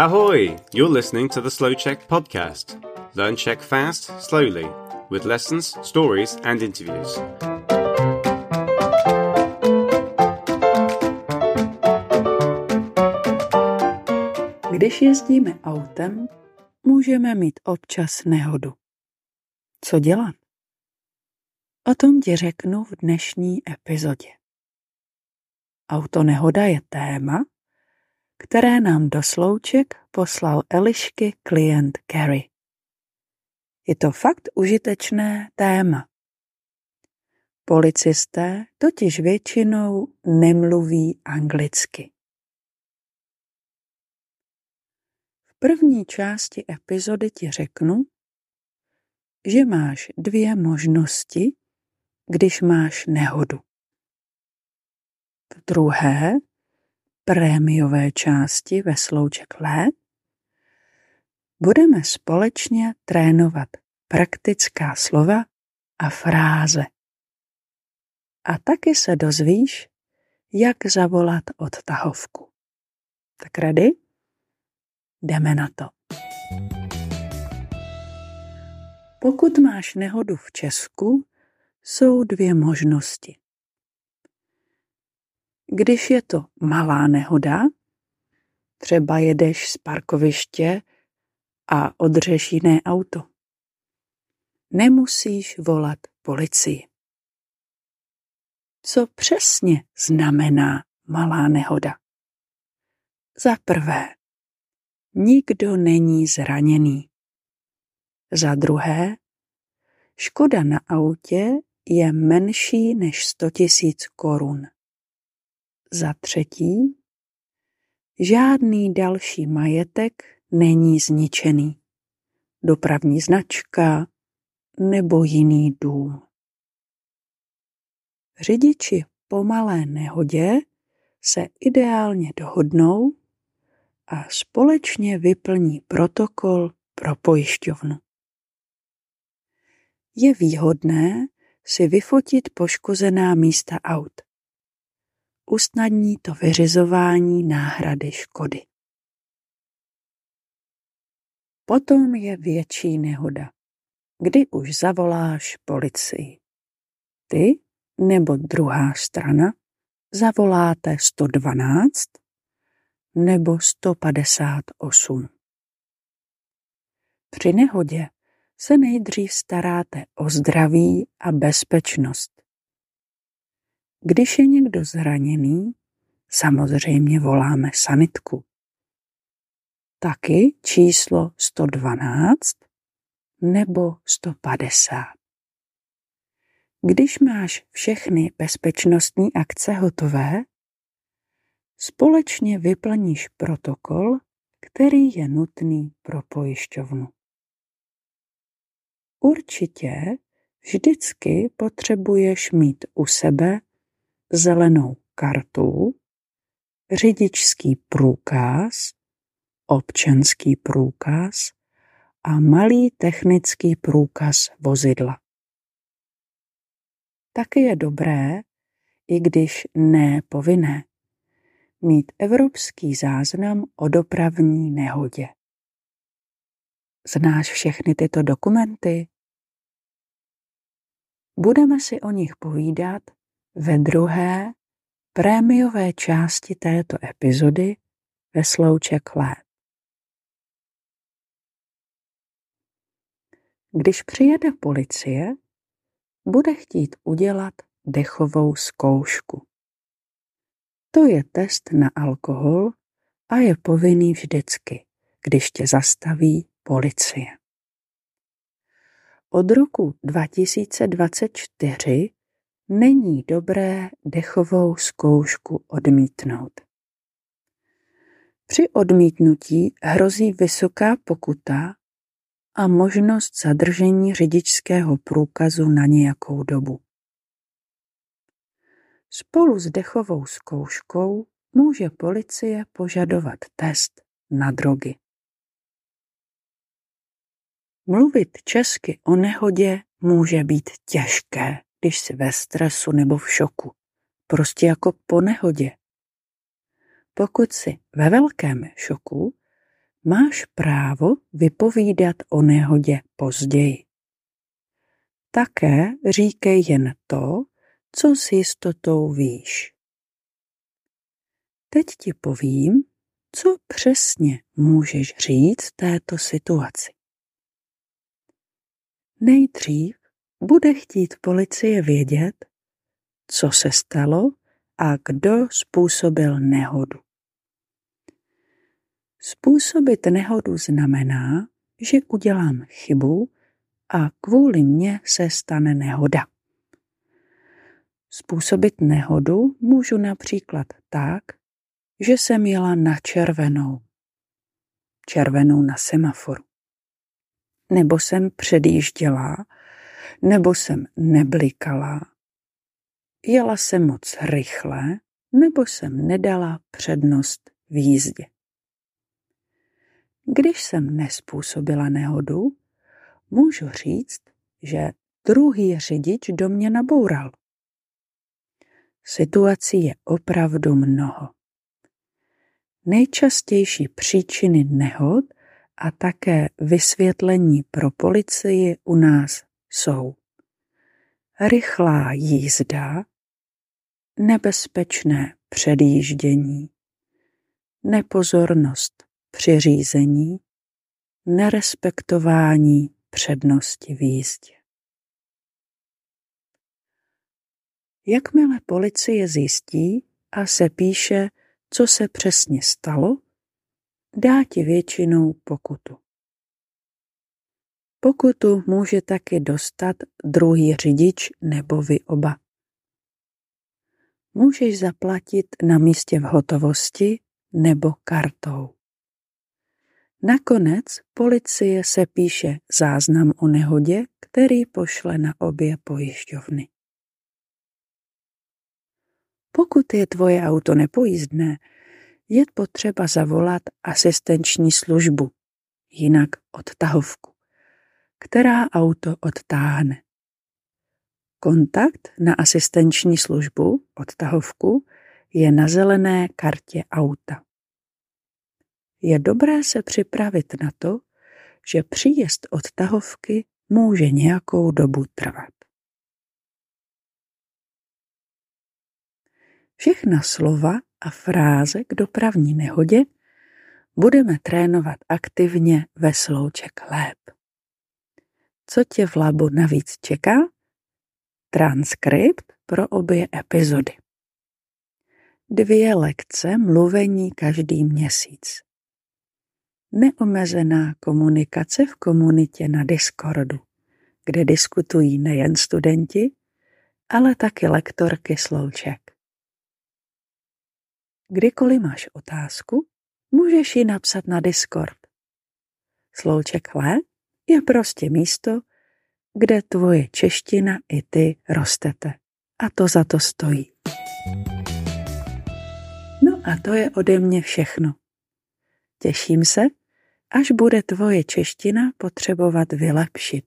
Ahoy! You're listening to the Slow Czech podcast. Learn Czech fast, slowly, with lessons, stories, and interviews. Když jezdíme autem, můžeme mít občas nehodu. Co dělat? O tom ti řeknu v dnešní epizodě. Autonehoda je téma, které nám do slouček poslal Elišky klient Gary. Je to fakt užitečné téma. Policisté totiž většinou nemluví anglicky. V první části epizody ti řeknu, že máš dvě možnosti, když máš nehodu. V druhé prémiové části ve slouček let budeme společně trénovat praktická slova a fráze. A taky se dozvíš, jak zavolat odtahovku. Tak ready? Jdeme na to. Pokud máš nehodu v Česku, jsou dvě možnosti. Když je to malá nehoda, třeba jedeš z parkoviště a odřeš jiné auto, nemusíš volat policii. Co přesně znamená malá nehoda? Za prvé, nikdo není zraněný. Za druhé, škoda na autě je menší než 100 000 korun. Za třetí, žádný další majetek není zničený. Dopravní značka nebo jiný dům. Řidiči po malé nehodě se ideálně dohodnou a společně vyplní protokol pro pojišťovnu. Je výhodné si vyfotit poškozená místa aut usnadní to vyřizování náhrady škody. Potom je větší nehoda, kdy už zavoláš policii. Ty nebo druhá strana zavoláte 112 nebo 158. Při nehodě se nejdřív staráte o zdraví a bezpečnost když je někdo zraněný, samozřejmě voláme sanitku. Taky číslo 112 nebo 150. Když máš všechny bezpečnostní akce hotové, společně vyplníš protokol, který je nutný pro pojišťovnu. Určitě vždycky potřebuješ mít u sebe zelenou kartu, řidičský průkaz, občanský průkaz a malý technický průkaz vozidla. Taky je dobré, i když ne povinné, mít evropský záznam o dopravní nehodě. Znáš všechny tyto dokumenty? Budeme si o nich povídat ve druhé prémiové části této epizody ve slouček let. Když přijede policie, bude chtít udělat dechovou zkoušku. To je test na alkohol a je povinný vždycky, když tě zastaví policie. Od roku 2024 není dobré dechovou zkoušku odmítnout. Při odmítnutí hrozí vysoká pokuta a možnost zadržení řidičského průkazu na nějakou dobu. Spolu s dechovou zkouškou může policie požadovat test na drogy. Mluvit česky o nehodě může být těžké když jsi ve stresu nebo v šoku. Prostě jako po nehodě. Pokud jsi ve velkém šoku, máš právo vypovídat o nehodě později. Také říkej jen to, co s jistotou víš. Teď ti povím, co přesně můžeš říct v této situaci. Nejdřív bude chtít policie vědět, co se stalo a kdo způsobil nehodu. Způsobit nehodu znamená, že udělám chybu a kvůli mně se stane nehoda. Způsobit nehodu můžu například tak, že jsem jela na červenou. Červenou na semaforu. Nebo jsem předjížděla, nebo jsem neblikala. Jela jsem moc rychle, nebo jsem nedala přednost v jízdě. Když jsem nespůsobila nehodu, můžu říct, že druhý řidič do mě naboural. Situací je opravdu mnoho. Nejčastější příčiny nehod a také vysvětlení pro policii u nás jsou rychlá jízda, nebezpečné předjíždění, nepozornost při řízení, nerespektování přednosti v jízdě. Jakmile policie zjistí a se píše, co se přesně stalo, dá ti většinou pokutu. Pokutu může taky dostat druhý řidič nebo vy oba. Můžeš zaplatit na místě v hotovosti nebo kartou. Nakonec policie se píše záznam o nehodě, který pošle na obě pojišťovny. Pokud je tvoje auto nepojízdné, je potřeba zavolat asistenční službu, jinak odtahovku, která auto odtáhne. Kontakt na asistenční službu, odtahovku, je na zelené kartě auta. Je dobré se připravit na to, že příjezd odtahovky může nějakou dobu trvat. Všechna slova a fráze k dopravní nehodě budeme trénovat aktivně ve slouček lép. Co tě v labu navíc čeká? Transkript pro obě epizody. Dvě lekce mluvení každý měsíc. Neomezená komunikace v komunitě na Discordu, kde diskutují nejen studenti, ale taky lektorky slouček. Kdykoliv máš otázku, můžeš ji napsat na Discord. Slouček Hle je prostě místo, kde tvoje čeština i ty rostete. A to za to stojí. No a to je ode mě všechno. Těším se, až bude tvoje čeština potřebovat vylepšit.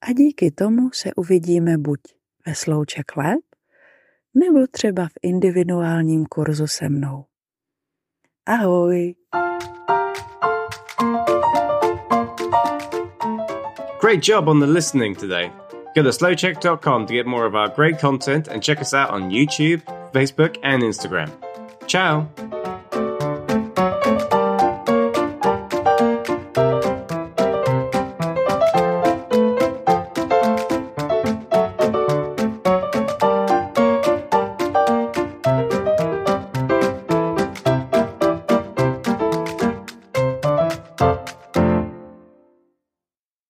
A díky tomu se uvidíme buď ve slouček Lab, nebo třeba v individuálním kurzu se mnou. Ahoj! Great job on the listening today. Go to slowcheck.com to get more of our great content and check us out on YouTube, Facebook, and Instagram. Ciao!